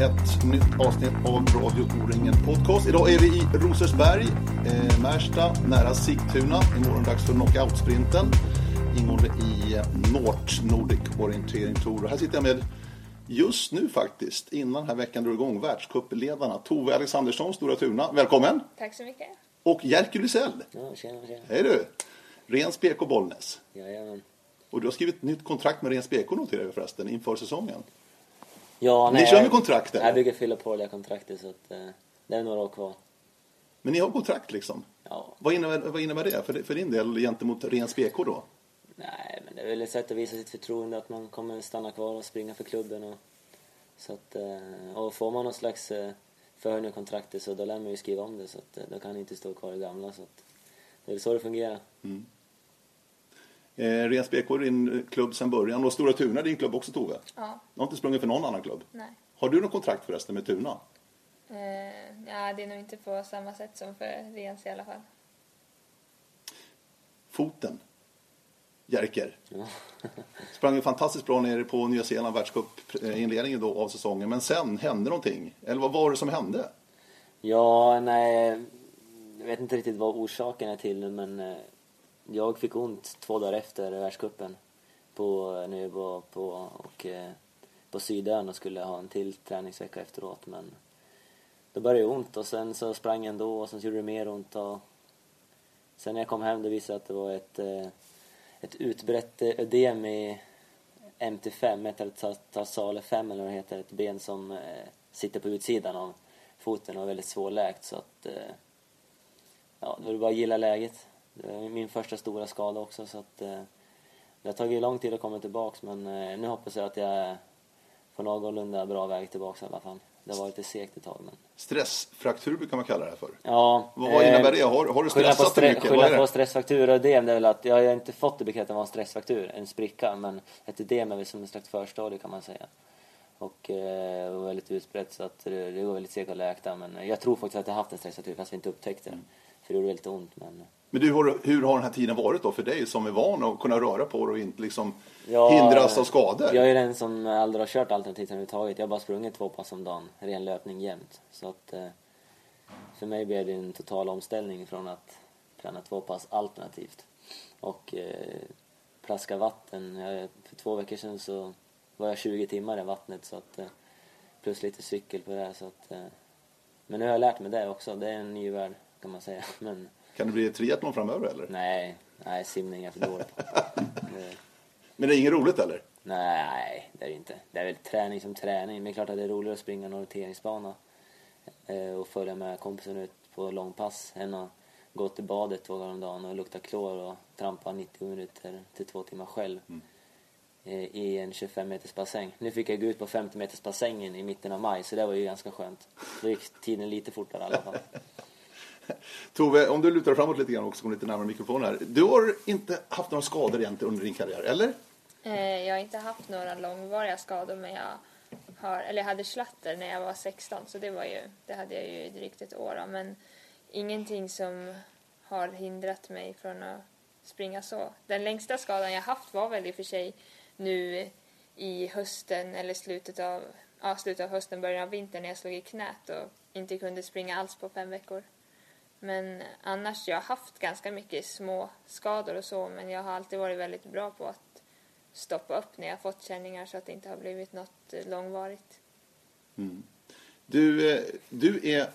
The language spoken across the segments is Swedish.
ett nytt avsnitt av Radio O-ringen Podcast. Idag är vi i Rosersberg, eh, Märsta, nära Sigtuna. Imorgon dags för knockout-sprinten ingående i Nort Nordic Orientering Tour. Och här sitter jag med, just nu faktiskt, innan den här veckan drar igång, världscupledarna Tove Alexandersson, Stora Tuna. Välkommen! Tack så mycket. Och Jerker Lysell. Ja, tjena, tjena. Hej du! Rens BK Bollnäs. Jajamän. Och du har skrivit ett nytt kontrakt med Rens BK noterar jag förresten, inför säsongen. Ja, Ni kör med kontrakt, eller? Jag brukar fylla på det här kontraktet så att eh, det är några år kvar. Men ni har kontrakt liksom? Ja, Vad innebär, vad innebär det för, för din del gentemot Rens BK då? nej men det är väl ett sätt att visa sitt förtroende att man kommer stanna kvar och springa för klubben och så att eh, och får man någon slags eh, förhöjning av kontraktet så då lär man ju skriva om det så att eh, då kan det inte stå kvar i gamla så att det är så det fungerar. Eh, Rens BK är din klubb sedan början och Stora Tuna är din klubb också Tove. Ja, Du har inte sprungit för någon annan klubb. nej. Har du något kontrakt förresten med Tuna? Eh, ja, det är nog inte på samma sätt som för Rens i alla fall. Foten. Jerker. Ja. Sprang ju fantastiskt bra nere på Nya Zeeland världscup-inledningen då av säsongen. Men sen hände någonting. Eller vad var det som hände? Ja, nej, jag vet inte riktigt vad orsaken är till det, men eh, jag fick ont två dagar efter världscupen på, när jag var på, och, eh, på Sydön och skulle ha en till träningsvecka efteråt. Men då började det ont och sen så sprang jag ändå och sen så gjorde det mer ont. Och sen när jag kom hem det visade att det var ett, eh, ett utbrett eh, ödem i MT5, metatarsale 5 eller vad det heter, ett ben som sitter på utsidan av foten och är väldigt svårläkt så att ja, det var bara att gilla läget. Det var min första stora skada också så att eh, det har tagit lång tid att komma tillbaks men eh, nu hoppas jag att jag är på någorlunda bra väg tillbaks i alla fall. Det har varit lite segt ett tag men Stressfraktur brukar man kalla det här för. ja. Vad, vad innebär eh, det? Har, har du stressat för stre- mycket? Vad skylla är på stressfraktur och ödem, det är väl att jag har inte fått det bekräftat vad en stressfraktur, en spricka, men ett ödem är väl som en slags förstadie kan man säga. Och eh, var väldigt utbrett så att det, det var väldigt segt att läka men jag tror faktiskt att jag har haft en stressfraktur fast vi inte upptäckte det. För det gjorde väldigt ont men Men du, hur, har den här tiden varit då för dig som är van att kunna röra på dig och inte liksom Ja, hindras av skador? Jag är den som aldrig har kört alternativt överhuvudtaget. Jag har bara sprungit två pass om dagen, ren löpning jämt. Så att eh, för mig blev det en total omställning från att träna två pass alternativt. Och eh, plaska vatten. Jag, för två veckor sedan så var jag 20 timmar i vattnet så att eh, plus lite cykel på det här, så att eh, men nu har jag lärt mig det också. Det är en ny värld kan man säga. Men Kan det bli triathlon framöver eller? nej, nej simning är jag för dålig på. Men det är inget roligt eller? Nej, det är det inte. Det är väl träning som träning. Men det är klart att det är roligare att springa en orienteringsbana eh, och följa med kompisen ut på långpass än att gå till badet två gånger om dagen och lukta klor och trampa 90 minuter till två timmar själv eh, i en 25 meters bassäng. Nu fick jag gå ut på 50 meters bassängen i mitten av maj så det var ju ganska skönt. Då gick tiden lite fortare i alla fall. Tove, om du lutar framåt lite grann också, kommer lite närmare mikrofonen här. Du har inte haft några skador egentligen under din karriär, eller? Eh, jag har inte haft några långvariga skador men jag har, eller jag hade slatter när jag var 16 så det var ju, det hade jag ju i drygt ett år av, men ingenting som har hindrat mig från att springa så. Den längsta skadan jag haft var väl i och för sig nu i hösten eller slutet av, ja, slutet av hösten, början av vintern när jag slog i knät och inte kunde springa alls på fem veckor. Men annars, jag har haft ganska mycket små skador och så, men jag har alltid varit väldigt bra på att stoppa upp när jag fått känningar så att det inte har blivit något eh, långvarigt. Du, eh, du är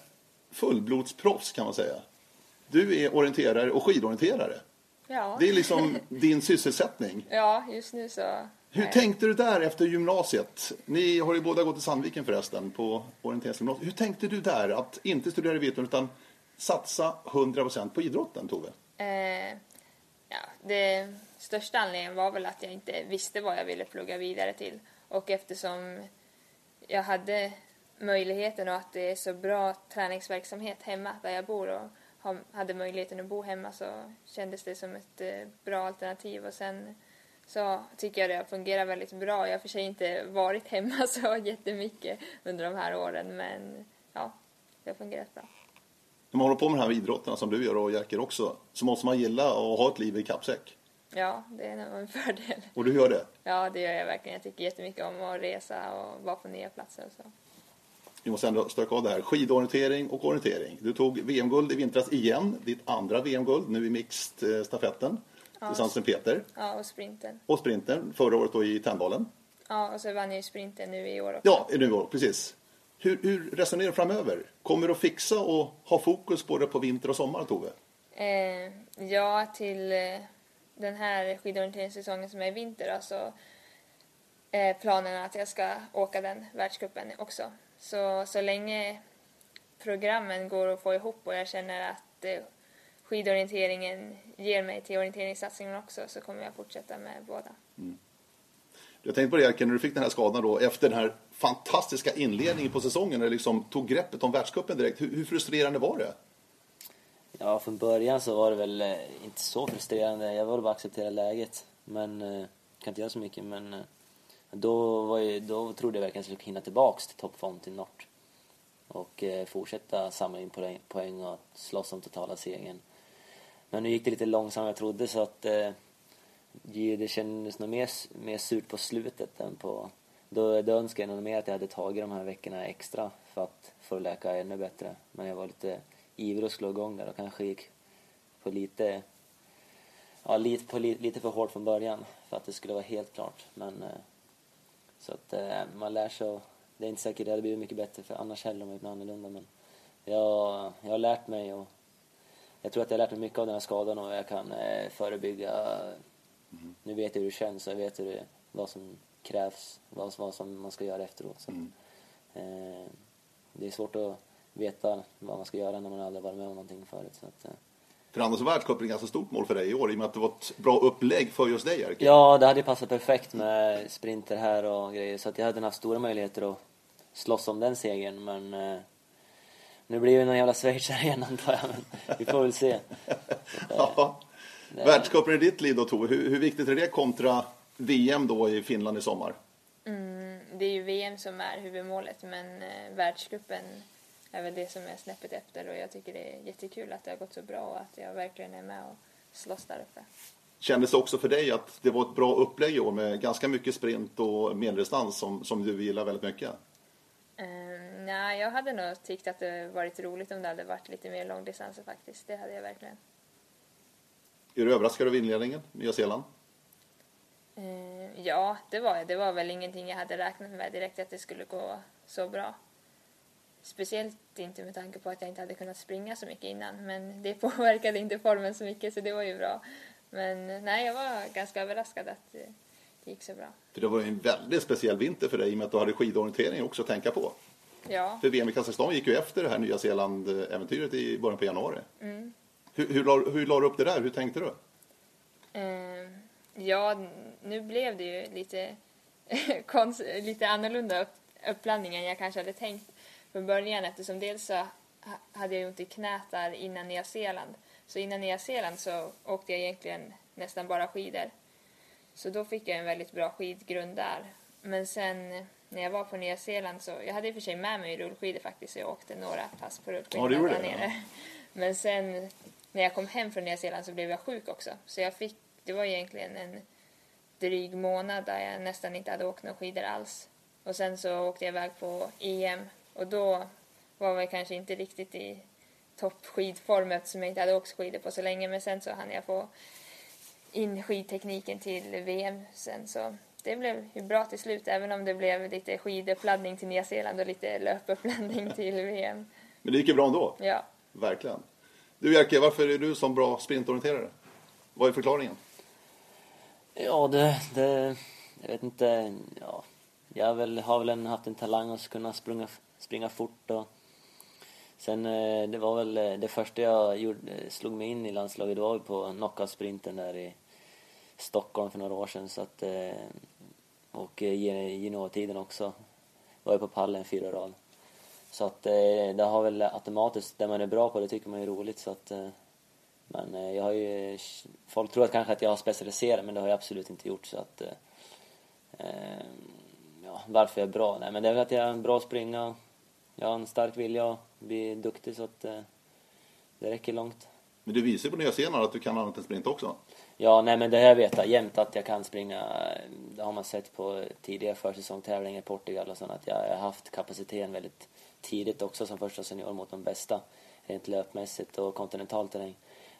fullblodsproffs kan man säga. Du är orienterare och skidorienterare. Ja, Det är liksom din sysselsättning. ja just nu så... Hur nej. tänkte du där efter gymnasiet? Ni har ju båda gått i Sandviken förresten på orienteringsgymnasiet. Hur tänkte du där att inte studera i Vitun utan satsa 100% på idrotten, Tove? Eh, ja, det största anledningen var väl att jag inte visste vad jag ville plugga vidare till. Och eftersom jag hade möjligheten och att det är så bra träningsverksamhet hemma där jag bor och hade möjligheten att bo hemma så kändes det som ett eh, bra alternativ. Och sen så tycker jag det har fungerat väldigt bra. Jag har för sig inte varit hemma så jättemycket under de här åren men ja, det har fungerat bra. När man håller på med de här idrotterna som du gör och Jerker också så måste man gilla att ha ett liv i kappsäck. Ja, det är en fördel. Och du gör det? Ja, det gör jag verkligen. Jag tycker jättemycket om att resa och vara på nya platser och så. Vi måste ändå stöka av det här. Skidorientering och orientering. Du tog VM-guld i vintras igen, ditt andra VM-guld nu i mixed-stafetten tillsammans med Peter. Ja, och sprinten. Och sprinten, förra året då i Tänndalen. Ja, och så vann jag ju sprinten nu i år också. Ja, nu i år, precis. Hur, hur resonerar du framöver? Kommer du att fixa och ha fokus både på vinter och sommar, Tove? Eh, ja, till eh, den här skidorienteringssäsongen som är i vinter då, så är planen att jag ska åka den världscupen också. Så, så länge programmen går att få ihop och jag känner att eh, skidorienteringen ger mig till orienteringssatsningen också så kommer jag fortsätta med båda. Jag tänkte på det, Jerker, när du fick den här skadan då, efter den här fantastiska inledningen på säsongen, när du liksom tog greppet om världscupen direkt. Hur, hur frustrerande var det? Ja, från början så var det väl eh, inte så frustrerande. Jag var bara att acceptera läget. Men, eh, kan inte göra så mycket. Men eh, då, var ju, då trodde jag verkligen att jag skulle hinna tillbaks till toppform till Nort. Och eh, fortsätta samla in poäng, poäng och slåss om totala segern. Men nu gick det lite långsammare än jag trodde så att eh, det kändes nog mer, mer surt på slutet än på... Då, då önskade jag nog mer att jag hade tagit de här veckorna extra för att få läka ännu bättre. Men jag var lite ivrig att slå igång där och kanske gick på lite... Ja, lite, på lite för hårt från början för att det skulle vara helt klart. Men... Eh, så att eh, man lär sig och Det är inte säkert det hade blivit mycket bättre för annars heller om jag annorlunda men... Jag, jag har lärt mig och... Jag tror att jag har lärt mig mycket av den här skadan och jag kan eh, förebygga förebygga nu vet jag hur det känns och jag vet hur det, vad som krävs, vad, vad som man ska göra efteråt. Så, Mm. eh, det är svårt att veta vad man ska göra när man aldrig varit med om någonting förut. Så att, eh. För annars är världscupen ett ganska stort mål för dig i år i och med att det var ett bra upplägg för just dig, Jerker. Ja, det hade passat perfekt med sprinter här och grejer så att jag hade haft stora möjligheter att slåss om den segern men eh, nu blir det någon jävla schweizare igen antar jag men vi får väl se. Ja. Världscupen i ditt liv då, Tove, hur, hur viktigt är det kontra VM då i Finland i sommar? Mm, det är ju VM som är huvudmålet men eh, världscupen är väl det som är snäppet efter och jag tycker det är jättekul att det har gått så bra och att jag verkligen är med och slåss där uppe. Kändes det också för dig att det var ett bra upplägg i år med ganska mycket sprint och medeldistans som, som du gillar väldigt mycket? Um, nej, jag hade nog tyckt att det varit roligt om det hade varit lite mer långdistanser faktiskt. Det hade jag verkligen. Är du överraskad av inledningen, Nya Zeeland? Eh, ja, det var jag. Det var väl ingenting jag hade räknat med direkt att det skulle gå så bra. Speciellt inte med tanke på att jag inte hade kunnat springa så mycket innan. Men det påverkade inte formen så mycket så det var ju bra. Men nej, jag var ganska överraskad att det det gick så bra. För det var ju en väldigt speciell vinter för dig i och med att du hade skidorientering också att tänka på. Ja, För VM i Kazakstan gick ju efter det här Nya Zeeland-äventyret i början på januari. mm. Hur, hur, la, hur la du upp det där? Hur tänkte du? Eh, ja, nu blev det ju lite, konst, lite annorlunda upp, uppladdning än jag kanske hade tänkt från början eftersom dels så ha- hade jag ont i knät där innan Nya Zeeland. Så innan Nya Zeeland så åkte jag egentligen nästan bara skidor. Så då fick jag en väldigt bra skidgrund där. Men sen när jag var på Nya Zeeland så, jag hade i och för sig med mig rullskidor faktiskt så jag åkte några pass på Ja, det gjorde där det, ja. nere. Men sen när jag kom hem från Nya Zeeland så blev jag sjuk också. Så jag fick, det var egentligen en dryg månad där jag nästan inte hade åkt några skidor alls. Och sen så åkte jag iväg på EM och då var jag kanske inte riktigt i toppskidform eftersom jag inte hade åkt skidor på så länge. Men sen så hann jag få in skidtekniken till VM sen så det blev ju bra till slut även om det blev lite skiduppladdning till Nya Zeeland och lite löpuppladdning till VM. Men det gick ju bra ändå. Ja. Verkligen. Du Jerker, varför är du som bra sprintorienterare? Vad är förklaringen? Ja, det, det... Jag vet inte. Ja, jag har väl, har väl en, haft en talang att kunna springa, springa fort och sen eh, det var väl eh, det första jag gjorde, slog mig in i landslaget det var väl på knockout-sprinten där i Stockholm för några år sedan så att eh, och i Genoa-tiden också var ju på pallen fyra rad. Så att eh, det har väl automatiskt, det man är bra på det tycker man är roligt så att eh, men eh, jag har ju, folk tror att kanske att jag har specialiserat men det har jag absolut inte gjort så att ja, varför jag är bra? Nej men det är väl att jag är bra att springa, jag har en stark vilja att bli duktig så att det räcker långt. Men du visar ju på Nya Zeeland att du kan annat än sprint också. Ja, nej men det har jag vetat jämt att jag kan springa. Det har man sett på tidigare försäsongstävlingar i Portugal och sånt att jag har haft kapaciteten väldigt tidigt också som första senior mot de bästa rent löpmässigt och kontinental terräng.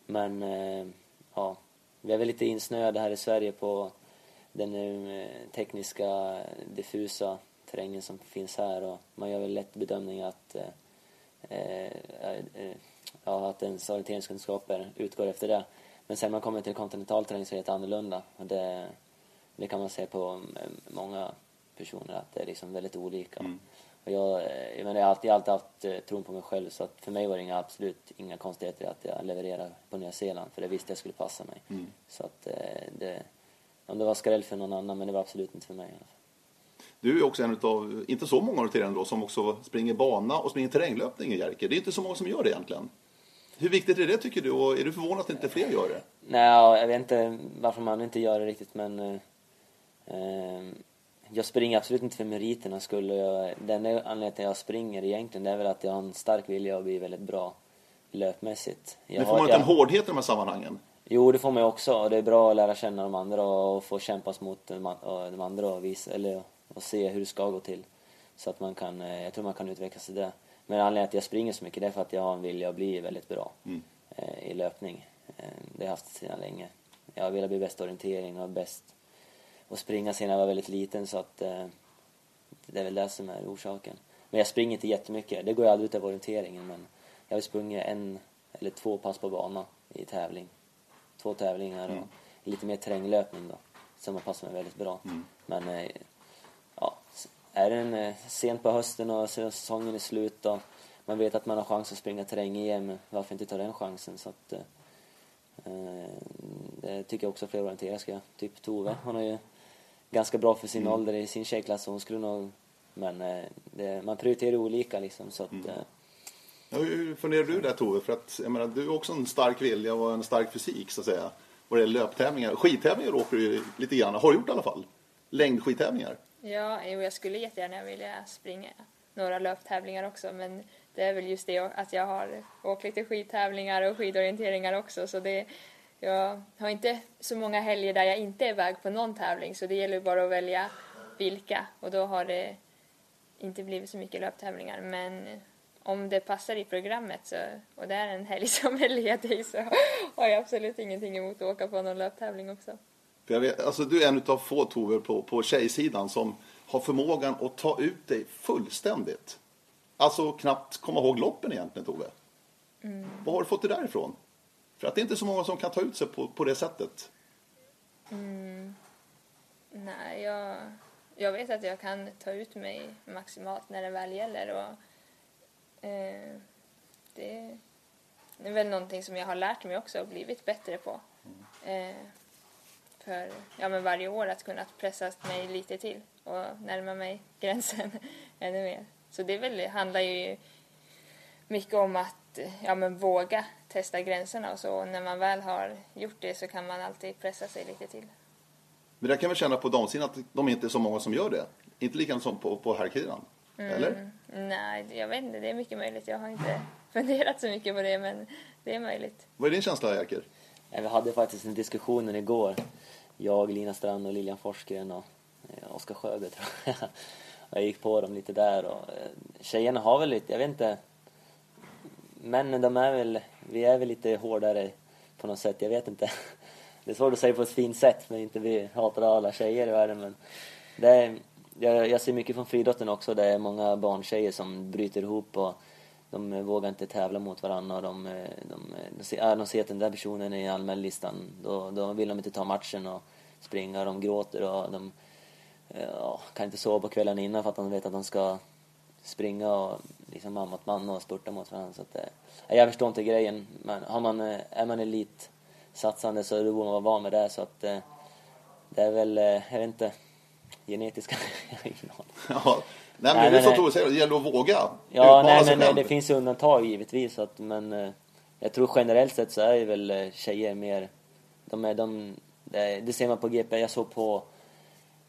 Men eh, ja, vi är väl lite insnöade här i Sverige på den eh, tekniska diffusa terrängen som finns här och man gör väl lätt bedömning att eh, eh, eh ja, att ens orienteringskunskaper utgår efter det. Men sen när man kommer till kontinental terräng så är det annorlunda. Och det, det kan man se på mm, många personer att det är liksom väldigt olika. Mm. Och jag, eh, jag, menar, jag har alltid, alltid haft eh, tron på mig själv så att för mig var det inga, absolut inga konstigheter att jag levererade på Nya Zeeland för det visste jag skulle passa mig. Mm. Så att eh, det, om det var skräll för någon annan men det var absolut inte för mig i alla fall. Du är också en av, inte så många orienterare då, som också springer bana och springer terränglöpning i Jerker. Det är inte så många som gör det egentligen. Hur viktigt är det tycker du och är du förvånad att inte fler gör det? Nej, jag vet inte varför man inte gör det riktigt men eh, eh, jag springer absolut inte för meriternas skull och jag, den anledningen till att jag springer egentligen det är väl att jag har en stark vilja att bli väldigt bra löpmässigt. Jag men får man inte jag, en hårdhet i de här sammanhangen? Jo, det får man ju också och det är bra att lära känna de andra och få kämpas mot de andra och, visa, eller, och se hur det ska gå till. Så att man kan, eh, jag tror man kan utvecklas i det. Men anledningen till att jag springer så mycket det är för att jag har en vilja att bli väldigt bra mm. eh, i löpning. Eh, det har jag haft sedan länge. Jag har velat bli bäst orientering och bäst att springa sedan jag var väldigt liten så att eh, det är väl det som är orsaken. Men jag springer inte jättemycket. Det går ju aldrig ut av orienteringen men jag har sprungit en eller två pass på bana i tävling. Två tävlingar och mm. lite mer terränglöpning då som har passat mig väldigt bra. Mm. Men eh, ja, är det eh, sent på hösten och säsongen är slut och man vet att man har chans att springa terräng-EM, varför inte ta den chansen? Så att, eh, det tycker jag också fler orienterare ska Typ Tove, hon har ju ganska bra för sin mm. ålder i sin tjejklass hon skulle nog... Men eh, det, man prioriterar olika liksom så att... Mm. Eh, ja, hur funderar du där Tove? För att jag menar, du har också en stark vilja och en stark fysik så att säga. Vad det gäller löptävlingar. Skidtävlingar åker du lite grann, har du gjort i alla fall. Längdskidtävlingar. Ja, jo, jag skulle jättegärna vilja springa några löptävlingar också men det är väl just det att jag har åkt lite skidtävlingar och skidorienteringar också så det jag har inte så många helger där jag inte är iväg på någon tävling så det gäller bara att välja vilka och då har det inte blivit så mycket löptävlingar men om det passar i programmet så, och det är en helg som är ledig så har jag absolut ingenting emot att åka på någon löptävling också. För jag vet, alltså du är en av få Tove på, på tjejsidan som har förmågan att ta ut dig fullständigt. Alltså knappt komma ihåg loppen egentligen Tove. Mm. Vad har du fått det därifrån? För att det är inte så många som kan ta ut sig på, på det sättet. Mm. Nej, jag, jag vet att jag kan ta ut mig maximalt när det väl gäller. Och, eh, det, är väl någonting som jag har lärt mig också och blivit bättre på. Mm. Eh, för ja, men varje år att kunna pressa mig lite till och närma mig gränsen ännu mer. Så det väl, handlar ju mycket om att ja, men våga testa gränserna och så. Och när man väl har gjort det så kan man alltid pressa sig lite till. Men det kan vi känna på damsidan att de är inte är så många som gör det. Inte lika som på, på herrkidan. Mm. Eller? Nej, jag vet inte. Det är mycket möjligt. Jag har inte funderat så mycket på det, men det är möjligt. Vad är din känsla, Jerker? Vi hade faktiskt en diskussion igår. Jag, Lina Strand och Lilian Forsgren och eh, Oskar Sjöberg tror jag. Jag gick på dem lite där och eh, tjejerna har väl lite, jag vet inte, männen de är väl, vi är väl lite hårdare på något sätt, jag vet inte. Det är svårt att säga på ett fint sätt för inte vi hatar alla tjejer i världen men det är, jag, jag ser mycket från friidrotten också, det är många barntjejer som bryter ihop och de vågar inte tävla mot varandra och de, de, de, ser, de ser att den där personen är i anmällistan då, då vill de inte ta matchen och springa, de gråter och de ja, kan inte sova på kvällen innan för att de vet att de ska springa och liksom man mot man och spurta mot varandra. Så att, eh, jag förstår inte grejen. Men har man, eh, är man elitsatsande så borde man vara van med det. Så att, eh, det är väl, eh, jag vet inte, genetiska... ja, nej, men det är så Tore säger, det gäller att våga Ja, nej, men själv. det finns undantag givetvis. Att, men eh, jag tror generellt sett så är väl eh, tjejer mer... De är, de, det, det ser man på GP. Jag såg på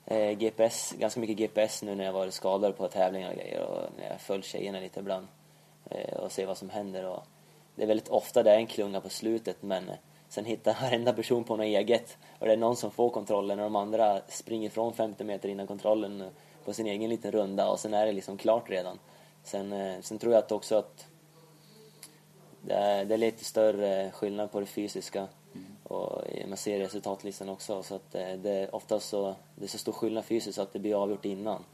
eh, GPS, ganska mycket GPS nu när jag varit skadad på tävlingar och grejer och när jag följt tjejerna lite ibland eh, och ser vad som händer och det är väldigt ofta det är en klunga på slutet men eh, sen hittar varenda person på något eget och det är någon som får kontrollen och de andra springer ifrån 50 meter innan kontrollen på sin egen liten runda och sen är det liksom klart redan. Sen, eh, sen tror jag att också att det är, det är lite större skillnad på det fysiska och man ser resultatlistan också så att det, det är oftast så, det är så stor skillnad fysiskt så att det blir avgjort innan.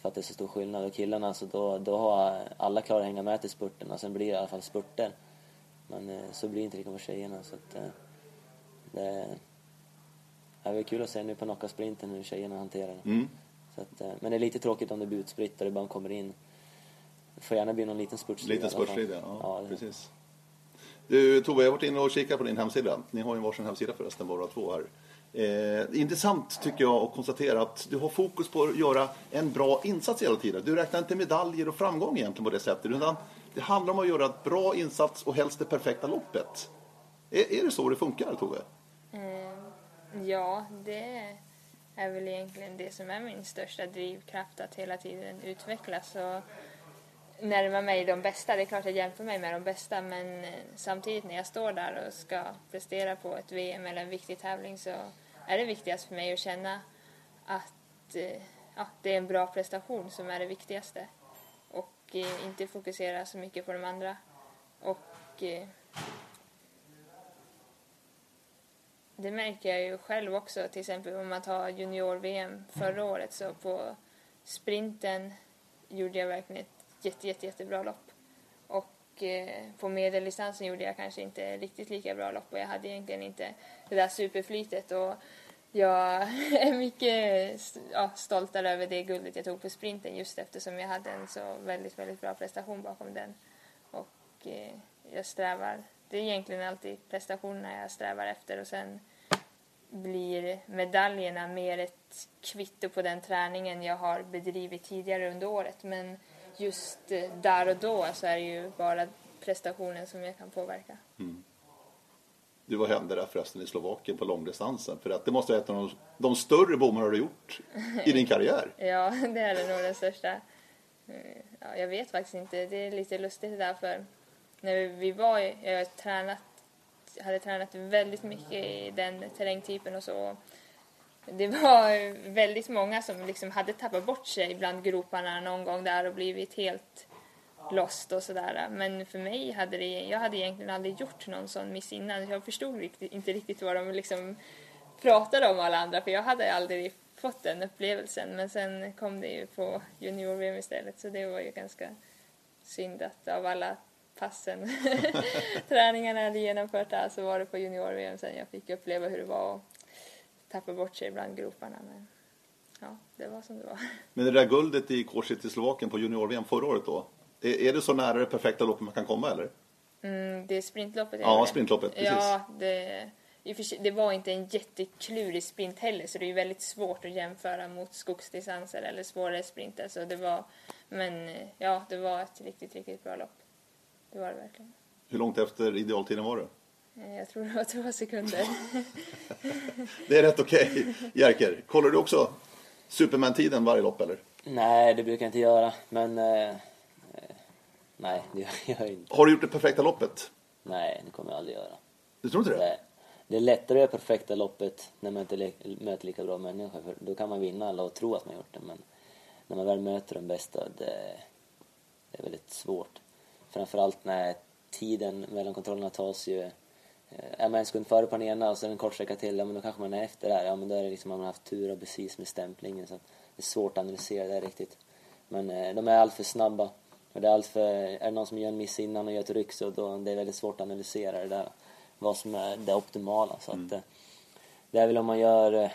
För att det är så stor skillnad. Och killarna, så då, då har alla klarat att hänga med till spurten och sen blir det i alla fall spurter. Men eh, så blir det inte riktigt med tjejerna så att eh, det, det är kul att se nu på knockout-sprinten hur tjejerna hanterar det. Mm. Så att, eh, men det är lite tråkigt om det blir utspritt och det bara kommer in. Det får gärna bli någon liten spurtstrid Liten spurtstrid, ja. ja Precis. Du Tove, jag har varit inne och kikat på din hemsida. Ni har ju varsin hemsida förresten, båda två här. Eh, intressant tycker jag att konstatera att du har fokus på att göra en bra insats hela tiden. Du räknar inte medaljer och framgång egentligen på det sättet. Utan det handlar om att göra ett bra insats och helst det perfekta loppet. Är, är det så det funkar, Tove? Eh, ja, det är väl egentligen det som är min största drivkraft, att hela tiden utvecklas och närma mig de bästa. Det är klart jag jämför mig med de bästa, men eh, samtidigt när jag står där och ska prestera på ett VM eller en viktig tävling så är det viktigast för mig att känna att eh, ja, det är en bra prestation som är det viktigaste och eh, inte fokusera så mycket på de andra. Och Det märker jag ju själv också, till exempel om man tar junior-VM förra året så på sprinten gjorde jag verkligen ett jätte, jätte, jättebra lopp. Och eh, på medeldistansen gjorde jag kanske inte riktigt lika bra lopp och jag hade egentligen inte det där superflytet och jag är mycket ja, stoltare över det guldet jag tog på sprinten just eftersom jag hade en så väldigt, väldigt bra prestation bakom den. Och eh, jag strävar, det är egentligen alltid prestationerna jag strävar efter och sen blir medaljerna mer ett kvitto på den träningen jag har bedrivit tidigare under året. Men just eh, där och då så är det ju bara prestationen som jag kan påverka. Du, vad hände där förresten i Slovakien på långdistansen? För att det måste vara ett av de, de större bommarna du gjort i din karriär. Ja, det är nog den största. Eh, Ja, jag vet faktiskt inte. Det är lite lustigt det där för när vi var, jag har tränat, hade tränat väldigt mycket i den terrängtypen och så. Det var väldigt många som liksom hade tappat bort sig bland groparna någon gång där och blivit helt lost och sådär. Men för mig hade det, jag hade egentligen aldrig gjort någon sån miss innan. Jag förstod riktigt, inte riktigt vad de liksom pratade om alla andra för jag hade aldrig fått den upplevelsen. Men sen kom det ju på junior-VM istället så det var ju ganska synd att av alla passen, träningarna jag hade genomfört där så var det på junior-VM sen jag fick uppleva hur det var att tappa bort sig bland groparna. Men ja, det var som det var. Men det där guldet i korset i Slovakien på junior-VM förra året då. Är, är det så nära det perfekta loppet man kan komma eller? Mm, det är sprintloppet Ja, sprintloppet, precis. Ja, det, det var inte en jätteklurig sprint heller så det är väldigt svårt att jämföra mot skogsdistanser eller svårare sprinter. Så det var, men eh, ja, det var ett riktigt, riktigt bra lopp. Det var det verkligen. Hur långt efter idealtiden var det? Eh, Jag tror det var två sekunder. Det är rätt okej. Jerker, kollar du också Superman-tiden varje lopp eller? Nej, det brukar jag inte göra. Men... Eh, eh, nej, det gör jag inte. Har du gjort det perfekta loppet? Nej, det kommer jag aldrig göra. Du tror inte det? Nej. Det är lättare att göra perfekta loppet när man inte möter lika bra människor. För då kan man vinna alla och tro att man gjort det. Men när man väl möter de bästa, det, det är väldigt svårt. Framförallt när tiden mellan kontrollerna tas ju... eh, Är man en sekund före på den ena och det en kort sträcka till, ja men då kanske man är efter där. Ja men då är det liksom, man har haft tur och precis med stämplingen. Så att det är svårt att analysera det riktigt. Men eh, de är alltför snabba. Och det är, alltför, är det någon som gör en miss innan och gör ett ryck så då, det är väldigt svårt att analysera det där. Vad som är det optimala. Så att, eh, det är väl om man gör... eh,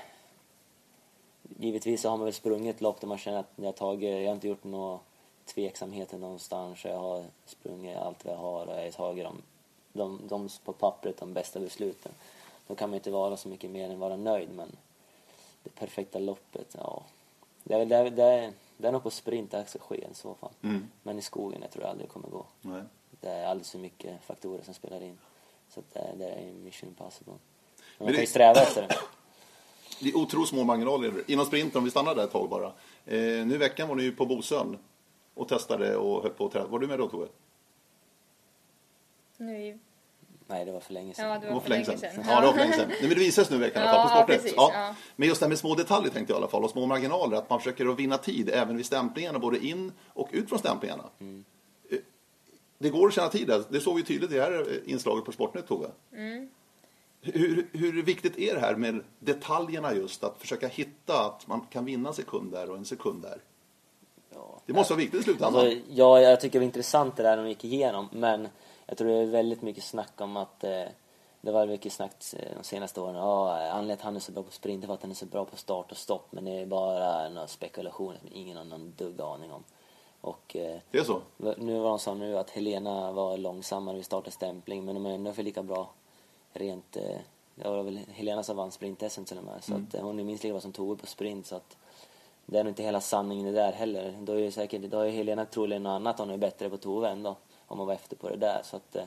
Givetvis så har man väl sprungit lopp där man känner att jag tagit, jag har inte gjort några tveksamheter någonstans. Jag har sprungit allt vad jag har och jag har tagit de, de, de på pappret de bästa besluten. Då kan man inte vara så mycket mer än vara nöjd men det perfekta loppet, ja. Det är, det är, det är, det är nog på sprint det ska ske i så fall. Mm. Men i skogen jag tror jag aldrig det kommer gå. Nej. Det är alldeles för mycket faktorer som spelar in. Så att det, det är mission impossible. Men man kan ju sträva efter det. Det är otroligt små marginaler. Inom sprinten, om vi stannar där ett tag bara. Eh, nu i veckan var ni ju på Bosön och testade och höll på att träna. Var du med då Tove? Nu i... Nej, det var för länge sedan. Ja, det var för länge sedan. Ja, det var för länge sedan. Nej, men det visades nu i veckan i alla fall på precis, Ja. ja. Men just det här med små detaljer tänkte jag i alla fall och små marginaler. Att man försöker att vinna tid även vid stämplingarna, både in och ut från stämplingarna. Mm. Det går att tjäna tid där. Det såg vi tydligt i det här inslaget på Sportnytt, Tove. Mm. Hur, hur viktigt är det här med detaljerna just? Att försöka hitta att man kan vinna en sekund där och en sekund där. Ja. Det måste vara viktigt i slutändan. Alltså, ja, jag tycker det var intressant det där de gick igenom, men jag tror det är väldigt mycket snack om att eh, det var mycket snack eh, de senaste åren. Ja, anledningen till att han är så bra på sprint är för att han är så bra på start och stopp, men det är bara några spekulationer som ingen har någon dugg aning om. Och eh, det är så? nu var de sa nu att Helena var långsammare vid start och stämpling, men de är ändå för lika bra rent... Eh, det var väl Helena som vann sprint till och med, så att, eh, hon är minst lika bra som Tove på sprint, så att det är nog inte hela sanningen det där heller. Då är ju säkert, då är Helena troligen något annat hon är bättre på Tove ändå, om man var efter på det där. Så att, eh,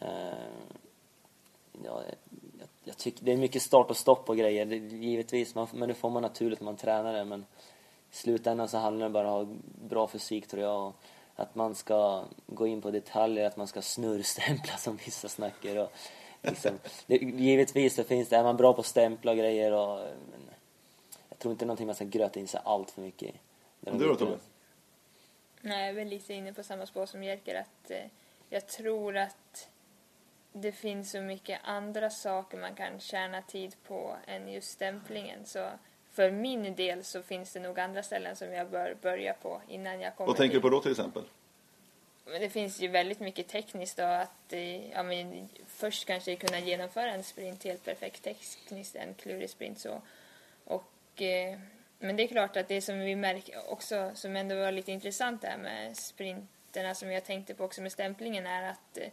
eh ja, jag, jag tycker det är mycket start och stopp och grejer, det, givetvis, man, men det får man naturligt när man tränar det. Men i slutändan så handlar det bara om att ha bra fysik tror jag. Och att man ska gå in på detaljer, att man ska snurrstämpla som vissa snackar. Och, liksom, det, givetvis så finns det, är man bra på att stämpla och grejer och eh, men, jag tror inte någonting man ska gröta in sig allt för mycket i. Du då, Tobbe? Nej, jag är väl lite inne på samma spår som Jerker att eh, jag tror att det finns så mycket andra saker man kan tjäna tid på än just stämplingen. Så för min del så finns det nog andra ställen som jag bör börja på innan jag kommer Vad tänker du dit. på då till exempel? Det finns ju väldigt mycket tekniskt då att eh, ja, men först kanske kunna genomföra en sprint helt perfekt tekniskt, en klurig sprint så. Och, eh, men det är klart att det som vi märker också, som ändå var lite intressant där med sprinterna som jag tänkte på också med stämplingen är att eh,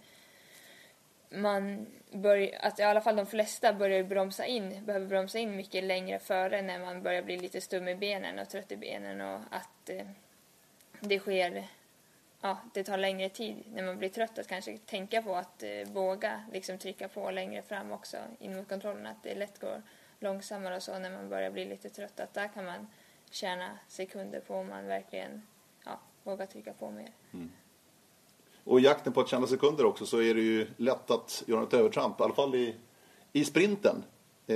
man börjar, att i alla fall de flesta börjar bromsa in, behöver bromsa in mycket längre före när man börjar bli lite stum i benen och trött i benen och att eh, det sker ja, det tar längre tid när man blir trött att kanske tänka på att eh, våga liksom trycka på längre fram också in mot kontrollen. Att det lätt går långsammare och så när man börjar bli lite trött. Att där kan man tjäna sekunder på om man verkligen ja, vågar trycka på mer. Och i jakten på att tjäna sekunder också så är det ju lätt att göra ett övertramp, i alla fall i, i sprinten. Eh,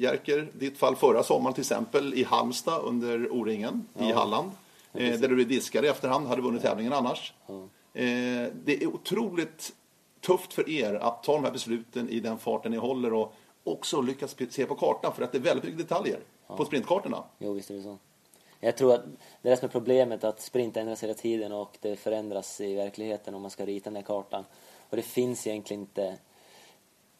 Jerker, ditt fall förra sommaren till exempel i Halmstad under O-ringen i Halland. Eh, där du blev diskad i efterhand, hade vunnit tävlingen annars. Ja. Eh, det är otroligt tufft för er att ta de här besluten i den farten ni håller och också lyckas se på kartan för att det är väldigt mycket detaljer på sprintkartorna. Jo, visst är det så. Jag tror att det är det som är problemet, att sprint ändras hela tiden och det förändras i verkligheten om man ska rita den här kartan. Och det finns egentligen inte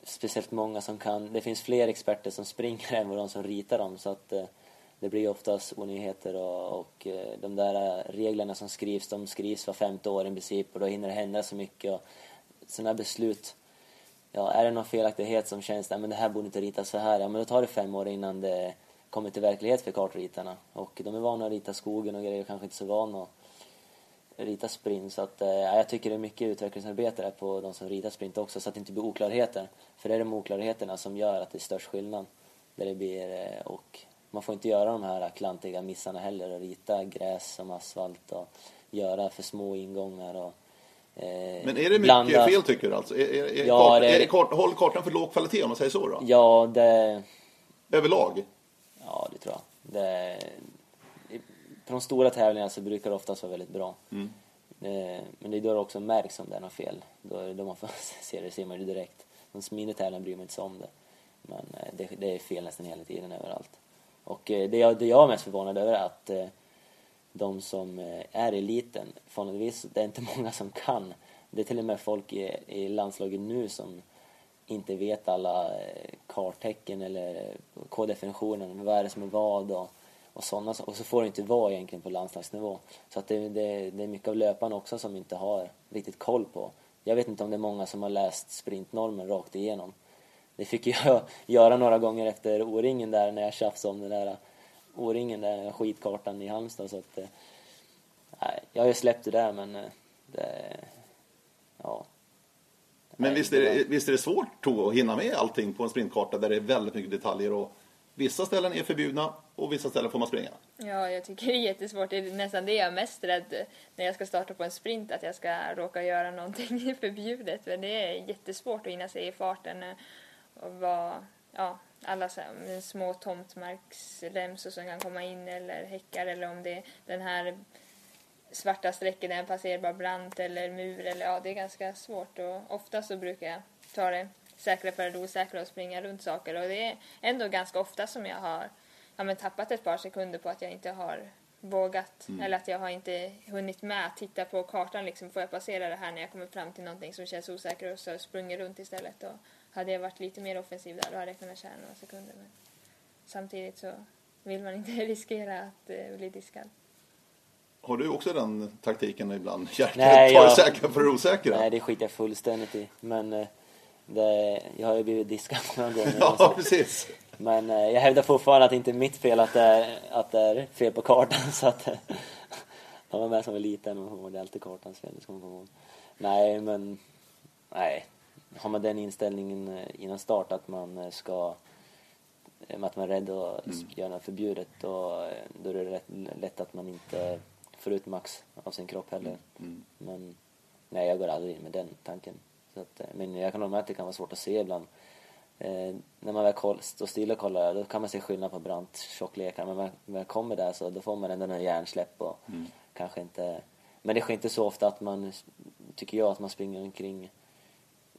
speciellt många som kan, det finns fler experter som springer än vad de som ritar dem så att eh, det blir oftast onyheter och, och eh, de där eh, reglerna som skrivs, de skrivs var femte år i princip och då hinner det hända så mycket och sådana beslut ja, är det någon felaktighet som känns, nej men det här borde inte ritas så här, ja men då tar det fem år innan det kommer till verklighet för kartritarna. Och de är vana att rita skogen och grejer och kanske inte så vana att rita sprint. Så att, eh, ja, jag tycker det är mycket utvecklingsarbete där på de som ritar sprint också så att det inte blir oklarheter. För det är de oklarheterna som gör att det är störst skillnad. Där det blir, eh, och man får inte göra de här klantiga missarna heller och rita gräs som asfalt och göra för små ingångar och men är det mycket blanda- fel tycker du alltså? Är, är, är, Ja, kart, det är- det kart, håller kartan för låg kvalitet om man säger så då? Ja, det... Överlag? Ja, det tror jag. Det, på de stora tävlingarna så brukar det oftast vara väldigt bra. Mm. Eh, Men det är då det också märks om det är något fel. Då är det då man får se det, ser man ju direkt. De mindre tävlingarna bryr man inte sig om det. Men eh, det, det är fel nästan hela tiden överallt. Och eh, det jag, det jag är mest förvånad över är att eh, de som eh, är i eliten, vanligtvis, det är inte många som kan. Det är till och med folk i, i landslaget nu som inte vet alla eh, karttecken eller eh, koddefinitionen, vad är det som är vad och, och sådana Och så får det inte vara egentligen på landslagsnivå. Så att det, det, det är mycket av löparna också som inte har riktigt koll på. Jag vet inte om det är många som har läst sprintnormen rakt igenom. Det fick jag göra några gånger efter O-ringen där när jag tjafsade om den där O-ringen, där skitkartan i Halmstad. Så att, eh, nej, jag har ju släppt det där men eh, det, ja. Men Nej, visst är, det visst är det svårt Tove, att hinna med allting på en sprintkarta där det är väldigt mycket detaljer och vissa ställen är förbjudna, och vissa ställen får man springa. Ja, jag tycker det är jättesvårt. Det är nästan det jag är mest rädd när jag ska starta på en sprint, att jag ska råka göra någonting förbjudet. För det är jättesvårt att hinna sig i farten och vara, ja, alla så här, små tomtmarksremsor som kan komma in eller häckar eller om det är den här svarta strecken är en passerbar brant eller mur eller ja, det är ganska svårt och ofta så brukar jag ta det säkra för det osäkra och springa runt saker och det är ändå ganska ofta som jag har ja, men tappat ett par sekunder på att jag inte har vågat eller att jag har inte hunnit med att titta på kartan liksom får jag passera det här när jag kommer fram till någonting som känns osäkert och så sprungit runt istället och hade jag varit lite mer offensiv där då hade jag kunnat tjäna några sekunder men samtidigt så vill man inte riskera att eh, bli diskad. Har du också den taktiken ibland? Jerker, Nej, ta det jag- säkra för det osäkra? Nej, det skiter jag fullständigt i. Men eh, det, jag har ju blivit diskad några gånger. Ja, så. precis. Men eh, jag hävdar fortfarande att det inte är mitt fel att det är, att det är fel på kartan. Så att, eh, jag var med som var liten och det är alltid kartans fel. Det ska man komma ihåg. Nej, men nej. Har man den inställningen eh, innan start att man eh, ska eh, att man är rädd att göra något förbjudet då, då är det rätt, lätt att man inte får ut max av sin kropp heller. Men nej, jag går aldrig in med den tanken. Så att, men jag kan hålla med att det kan vara svårt att se ibland. Eh, när man väl står still och kollar, då kan man se skillnad på brant tjocklekar. Men när man väl kommer där så då får man ändå en hjärnsläpp och kanske inte... Men det sker inte så ofta att man, tycker jag, att man springer omkring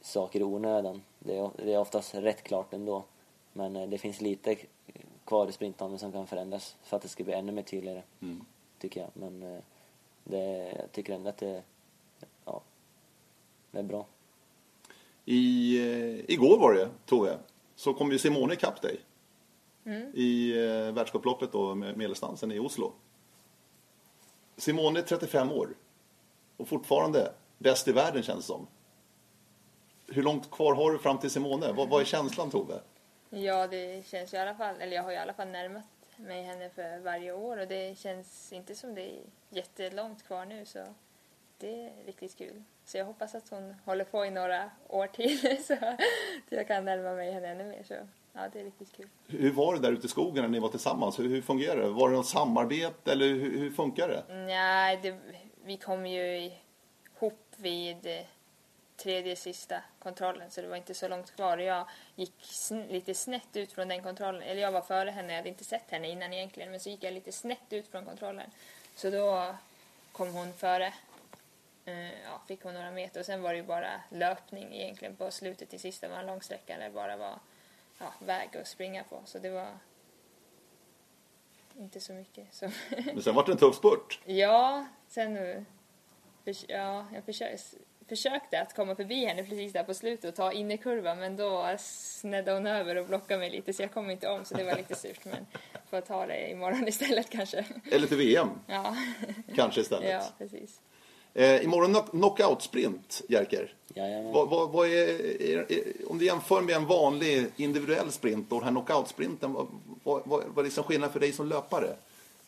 saker i onödan. Det är, det är oftast rätt klart ändå. Men eh, det finns lite kvar i sprintdagen som kan förändras för att det ska bli ännu mer tydligare. Tycker jag. Men eh, det, jag tycker ändå att det, ja, det är bra. I, eh, igår var det, Tove, så kom ju Simone ikapp dig. I eh, världscuploppet då med medeldistansen i Oslo. Simone är 35 år. Och fortfarande bäst i världen känns det som. Hur långt kvar har du fram till Simone? Vad, vad är känslan Tove? Ja, det känns ju i alla fall, eller jag har i alla fall närmat mig henne för varje år och det känns inte som det är jättelångt kvar nu så det är riktigt kul. Så jag hoppas att hon håller på i några år till så att jag kan närma mig henne ännu mer. Så ja, det är riktigt kul. Hur var det där ute i skogen när ni var tillsammans? Hur, hur fungerar det? Var det något samarbete eller hur, hur funkar det? Nej, det, vi kom ju ihop vid tredje sista kontrollen så det var inte så långt kvar. Jag gick sn- lite snett ut från den kontrollen. Eller jag var före henne, jag hade inte sett henne innan egentligen. Men så gick jag lite snett ut från kontrollen. Så då kom hon före. Eh, Ja, fick hon några meter och sen var det ju bara löpning egentligen på slutet till sista. Var en lång sträcka där det bara var ja, väg att springa på. Så det var inte så mycket. Så Men sen var det en tuff spurt. Ja, sen... Ja, jag försökte, försökte att komma förbi henne precis där på slutet och ta innerkurvan men då snedde hon över och blockade mig lite så jag kom inte om så det var lite surt men får ta det imorgon istället kanske. Eller till VM Ja, kanske istället. ja precis. Eh, imorgon knock- knockout-sprint, Jerker. Vad, vad, vad är, är, är, om du jämför med en vanlig individuell sprint och den här knockout-sprinten, vad, vad, vad, vad är liksom skillnaden för dig som löpare?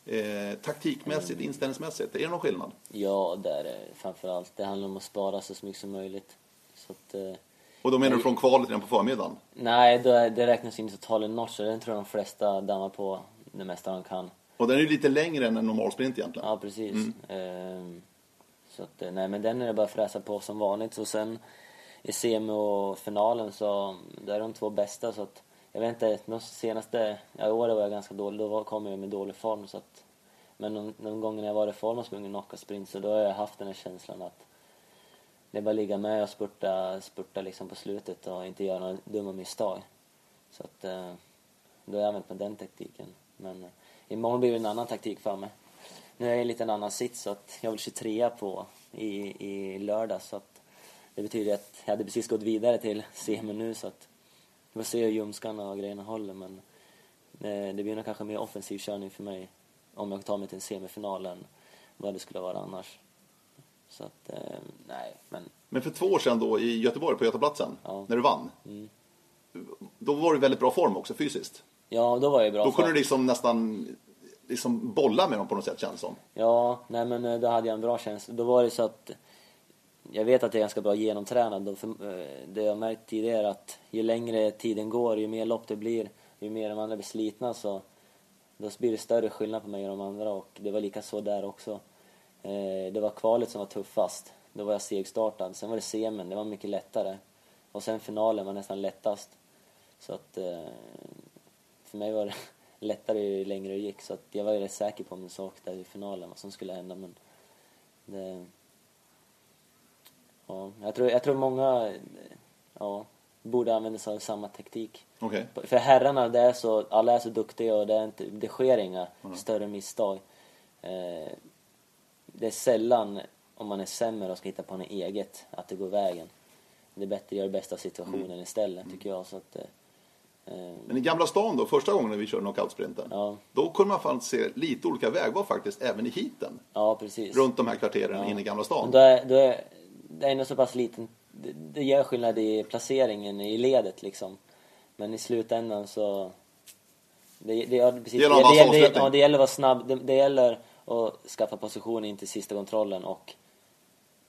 Eh, taktikmässigt, inställningsmässigt, är det någon skillnad? Ja, där är framförallt. Det handlar om att spara så mycket som möjligt. Så att, eh, Och då menar du från kvalet redan på förmiddagen? nej, då är, det räknas in i totalen notch så den tror jag de flesta dammar på det mesta de kan. Och den är ju lite längre än en normal sprint egentligen. Ja, precis. Ehm, så att, eh, nej men den är det bara att fräsa på som vanligt. Så sen i semi och finalen så, där är de två bästa så att jag vet inte, de senaste, ja i år var jag ganska dålig, då kom jag med dålig form så att men de, de gångerna jag var i form och sprungit knockout sprint så då har jag haft den här känslan att det är bara att ligga med och spurta, spurta liksom på slutet och inte göra några dumma misstag. Så att eh, då har jag använt mig den taktiken. Men eh, imorgon blir det en annan taktik för mig. Nu är jag i en lite annan sits så att jag vill 23 på i, i lördag så att det betyder att jag hade precis gått vidare till semi nu så att får se hur ljumskarna och grejerna håller men eh, det blir nog kanske mer offensiv körning för mig om jag tar mig till en semifinal än vad det skulle vara annars. Så att, eh, nej, men Men för två år sedan då i Göteborg på Götaplatsen, Ja. när du vann. Då var du i väldigt bra form också fysiskt. ja, då var jag i bra Då kunde du liksom nästan liksom bolla med dem på något sätt känns det som. Ja, nej men eh, då hade jag en bra känsla. Då var det så att jag vet att jag är ganska bra genomtränad och för, eh, det jag har märkt tidigare är att ju längre tiden går, ju mer lopp det blir, ju mer de andra blir slitna så Då blir det större skillnad på mig och de andra och det var lika så där också. Eh, det var kvalet som var tuffast. Då var jag segstartad. Sen var det semin, det var mycket lättare. Och sen finalen var nästan lättast. Så att eh, för mig var det lättare ju längre det gick. Så att jag var ju rätt säker på min sak där i finalen, vad som skulle hända. Men det, ja, jag, tror, jag tror många ja, borde använda sig av samma taktik. Okej. För herrarna, det är så, alla är så duktiga och det, är inte, det sker inga större misstag. Eh, det är sällan, om man är sämre och ska hitta på något eget, att det går vägen. Det är bättre att göra det bästa av situationen istället, tycker jag. Så att, eh, eh, Men i Gamla stan då, första gången när vi körde knockoutsprinten. Ja. Då kunde man fan se lite olika vägval faktiskt, även i heaten. ja, precis. Runt de här kvarteren inne i Gamla stan. då är, då är, det är ändå så pass liten, det, det gör skillnad i placeringen i ledet liksom. Men i slutändan så... Det, det, ja, precis, Det gäller det, det, avslutning. ja, det gäller att vara snabb, det, det gäller att skaffa position in till sista kontrollen och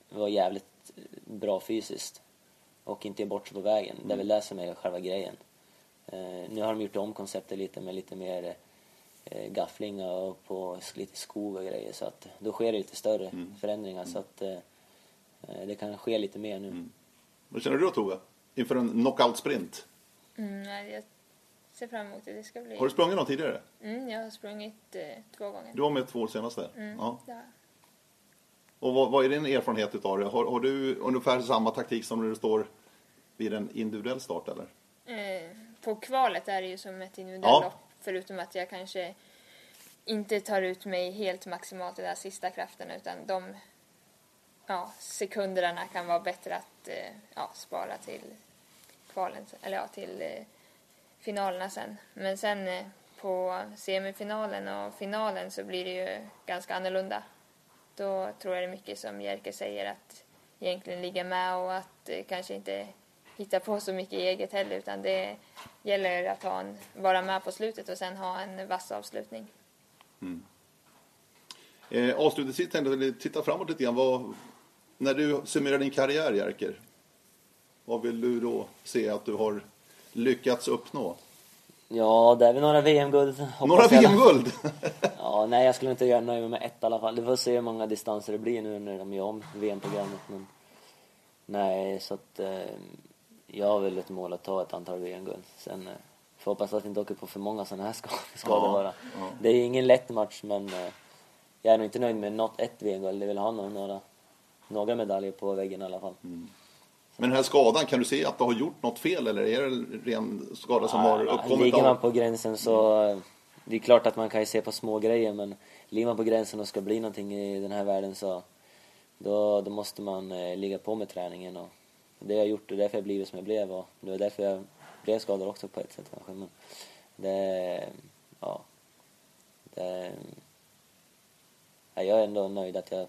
vara jävligt bra fysiskt. Och inte ge bort sig på vägen. Det är väl det som är själva grejen. Eh, nu har de gjort om konceptet lite med lite mer eh, gafflingar och på lite skog och grejer så att då sker det lite större Mm. förändringar så att eh, det kan ske lite mer nu. Vad känner du då Tove? Inför en knockout-sprint? Mm, nej, jag ser fram emot det. Det ska bli... Har du sprungit någon tidigare? Mm, jag har sprungit eh, två gånger. Du var med två senaste? Mm, Ja. det har jag. Och vad, vad är din erfarenhet utav det? Har, har du ungefär samma taktik som när du står vid en individuell start eller? Eh, på kvalet är det ju som ett individuellt Ja. lopp. Förutom att jag kanske inte tar ut mig helt maximalt i de där sista krafterna utan de ja, sekunderna kan vara bättre att eh, ja, spara till kvalen, eller ja, till eh, finalerna sen. Men sen eh, på semifinalen och finalen så blir det ju ganska annorlunda. Då tror jag det är mycket som Jerker säger att egentligen ligga med och att kanske inte hitta på så mycket eget heller utan det gäller att ha en, vara med på slutet och sen ha en vass avslutning. Mm. Eh, avslutningsvis tänkte jag titta framåt lite grann. Vad, när du summerar din karriär Jerker, vad vill du då se att du har lyckats uppnå? Ja, det är väl några VM-guld. Några jag. VM-guld! Ja, nej jag skulle inte göra nöja mig med ett i alla fall. Vi får se hur många distanser det blir nu när de gör om VM-programmet. Men nej, så att eh, jag har väl ett mål att ta ett antal VM-guld. Sen eh, får hoppas att vi inte åker på för många sådana här skador. skador Ja, bara. ja. Det är ingen lätt match men eh, jag är nog inte nöjd med något ett VM-guld. Jag vill ha några, några, några medaljer på väggen i alla fall. Men den här skadan, kan du se att du har gjort något fel eller är det en ren skada som har Ja, uppkommit Ligger man på gränsen så... eh, Det är klart att man kan ju se på små grejer men ligger man på gränsen och ska bli någonting i den här världen så då, då måste man eh, ligga på med träningen och det har jag gjort och därför jag blivit som jag blev och det var därför jag blev skadad också på ett sätt kanske men det... Ja. Det... Ja, jag är ändå nöjd att jag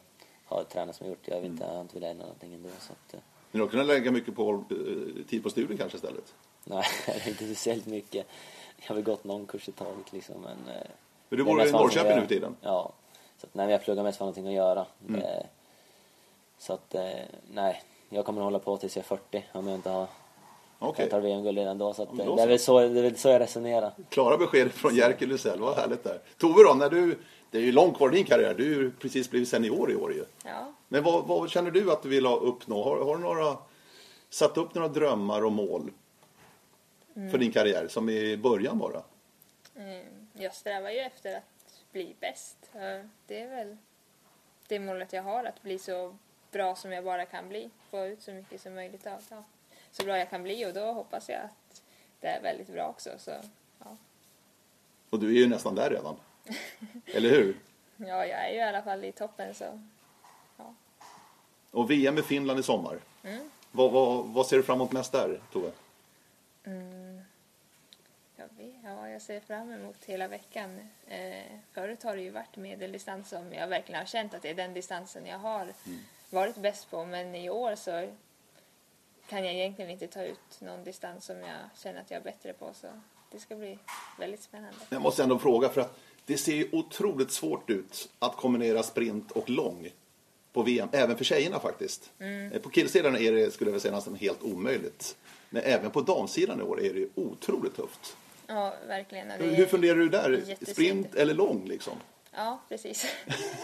har tränat som jag gjort. Jag vill inte, jag har inte velat ändra någonting ändå så att... eh, Men du har kunnat lägga mycket på, eh, tid på studier kanske istället? Nej, inte speciellt mycket. Jag har väl gått någon kurs i taget liksom, men... eh, Men du bor i Norrköping nu för tiden? Ja. Så att, nej, jag pluggar mest för någonting att göra. Mm. Det, så att, eh, nej. Jag kommer att hålla på tills jag är 40 om jag inte har Okej. jag tar VM-guld redan då. Så att, Ja, eh, då det, är så. väl så, det är väl så jag resonerar. Klara besked från Jerker Lysell, vad härligt där. Tove då, när du... Det är ju långt kvar i din karriär, du är ju precis blivit senior i år ju. Ja, Men vad, vad känner du att du vill ha uppnå? Har, har du några, satt upp några drömmar och mål för din karriär som i början bara? eh, jag strävar ju efter att bli bäst. Det är väl det målet jag har, att bli så bra som jag bara kan bli. Få ut så mycket som möjligt av ja, så bra jag kan bli och då hoppas jag att det är väldigt bra också. Så, ja. Och du är ju nästan där redan. Eller hur? ja, jag är ju i alla fall i toppen så ja. Och VM i Finland i sommar. Mm. Vad, vad, vad ser du fram emot mest där, Tove? Mm. Jag, vet, ja, jag ser fram emot hela veckan. Eh, förut har det ju varit medeldistans som jag verkligen har känt att det är den distansen jag har varit bäst på. Men i år så kan jag egentligen inte ta ut någon distans som jag känner att jag är bättre på. Så det ska bli väldigt spännande. Jag måste ändå fråga för att det ser ju otroligt svårt ut att kombinera sprint och lång på VM, även för tjejerna faktiskt. Eh, På killsidan är det, skulle jag vilja säga, nästan helt omöjligt. Men även på damsidan i år är det ju otroligt tufft. Ja, verkligen. Hur, hur funderar du där? Sprint eller lång liksom? Ja, precis.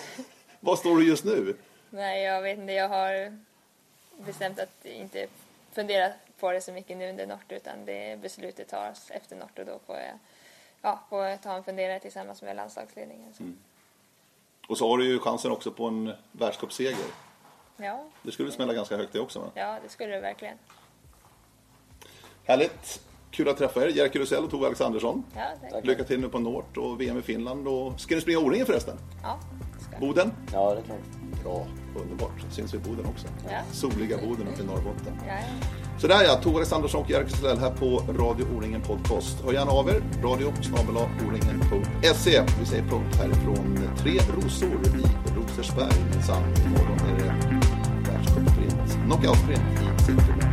Var står du just nu? Nej, jag vet inte. Jag har bestämt att inte fundera på det så mycket nu under Nort utan det beslutet tas efter Nort och då får jag, ja, får jag ta en funderare tillsammans med landslagsledningen. Så. Och så har du ju chansen också på en världscupseger. Ja, Det skulle smälla ganska högt det också va? ja, det skulle det verkligen. Härligt! Kul att träffa er. Jerker Rosell och Tove Alexandersson. Ja, tack. Lycka till nu på Nort och VM i Finland. Och ska ni springa O-ringen förresten? Ja, det ska. Boden? Ja, det är klart. Bra, underbart. Syns vi i Boden också. Ja. Soliga Boden uppe i Norrbotten. Ja, ja. Sådär ja, Tove Alexandersson och Jerker Rosell här på Radio O-ringen Podcast. Hör gärna av er. Radio o-ringen.se. Vi säger punkt härifrån Tre Rosor i Rosersberg minsann. Imorgon är det världscupsprint, knockout-sprint i Sigtuna.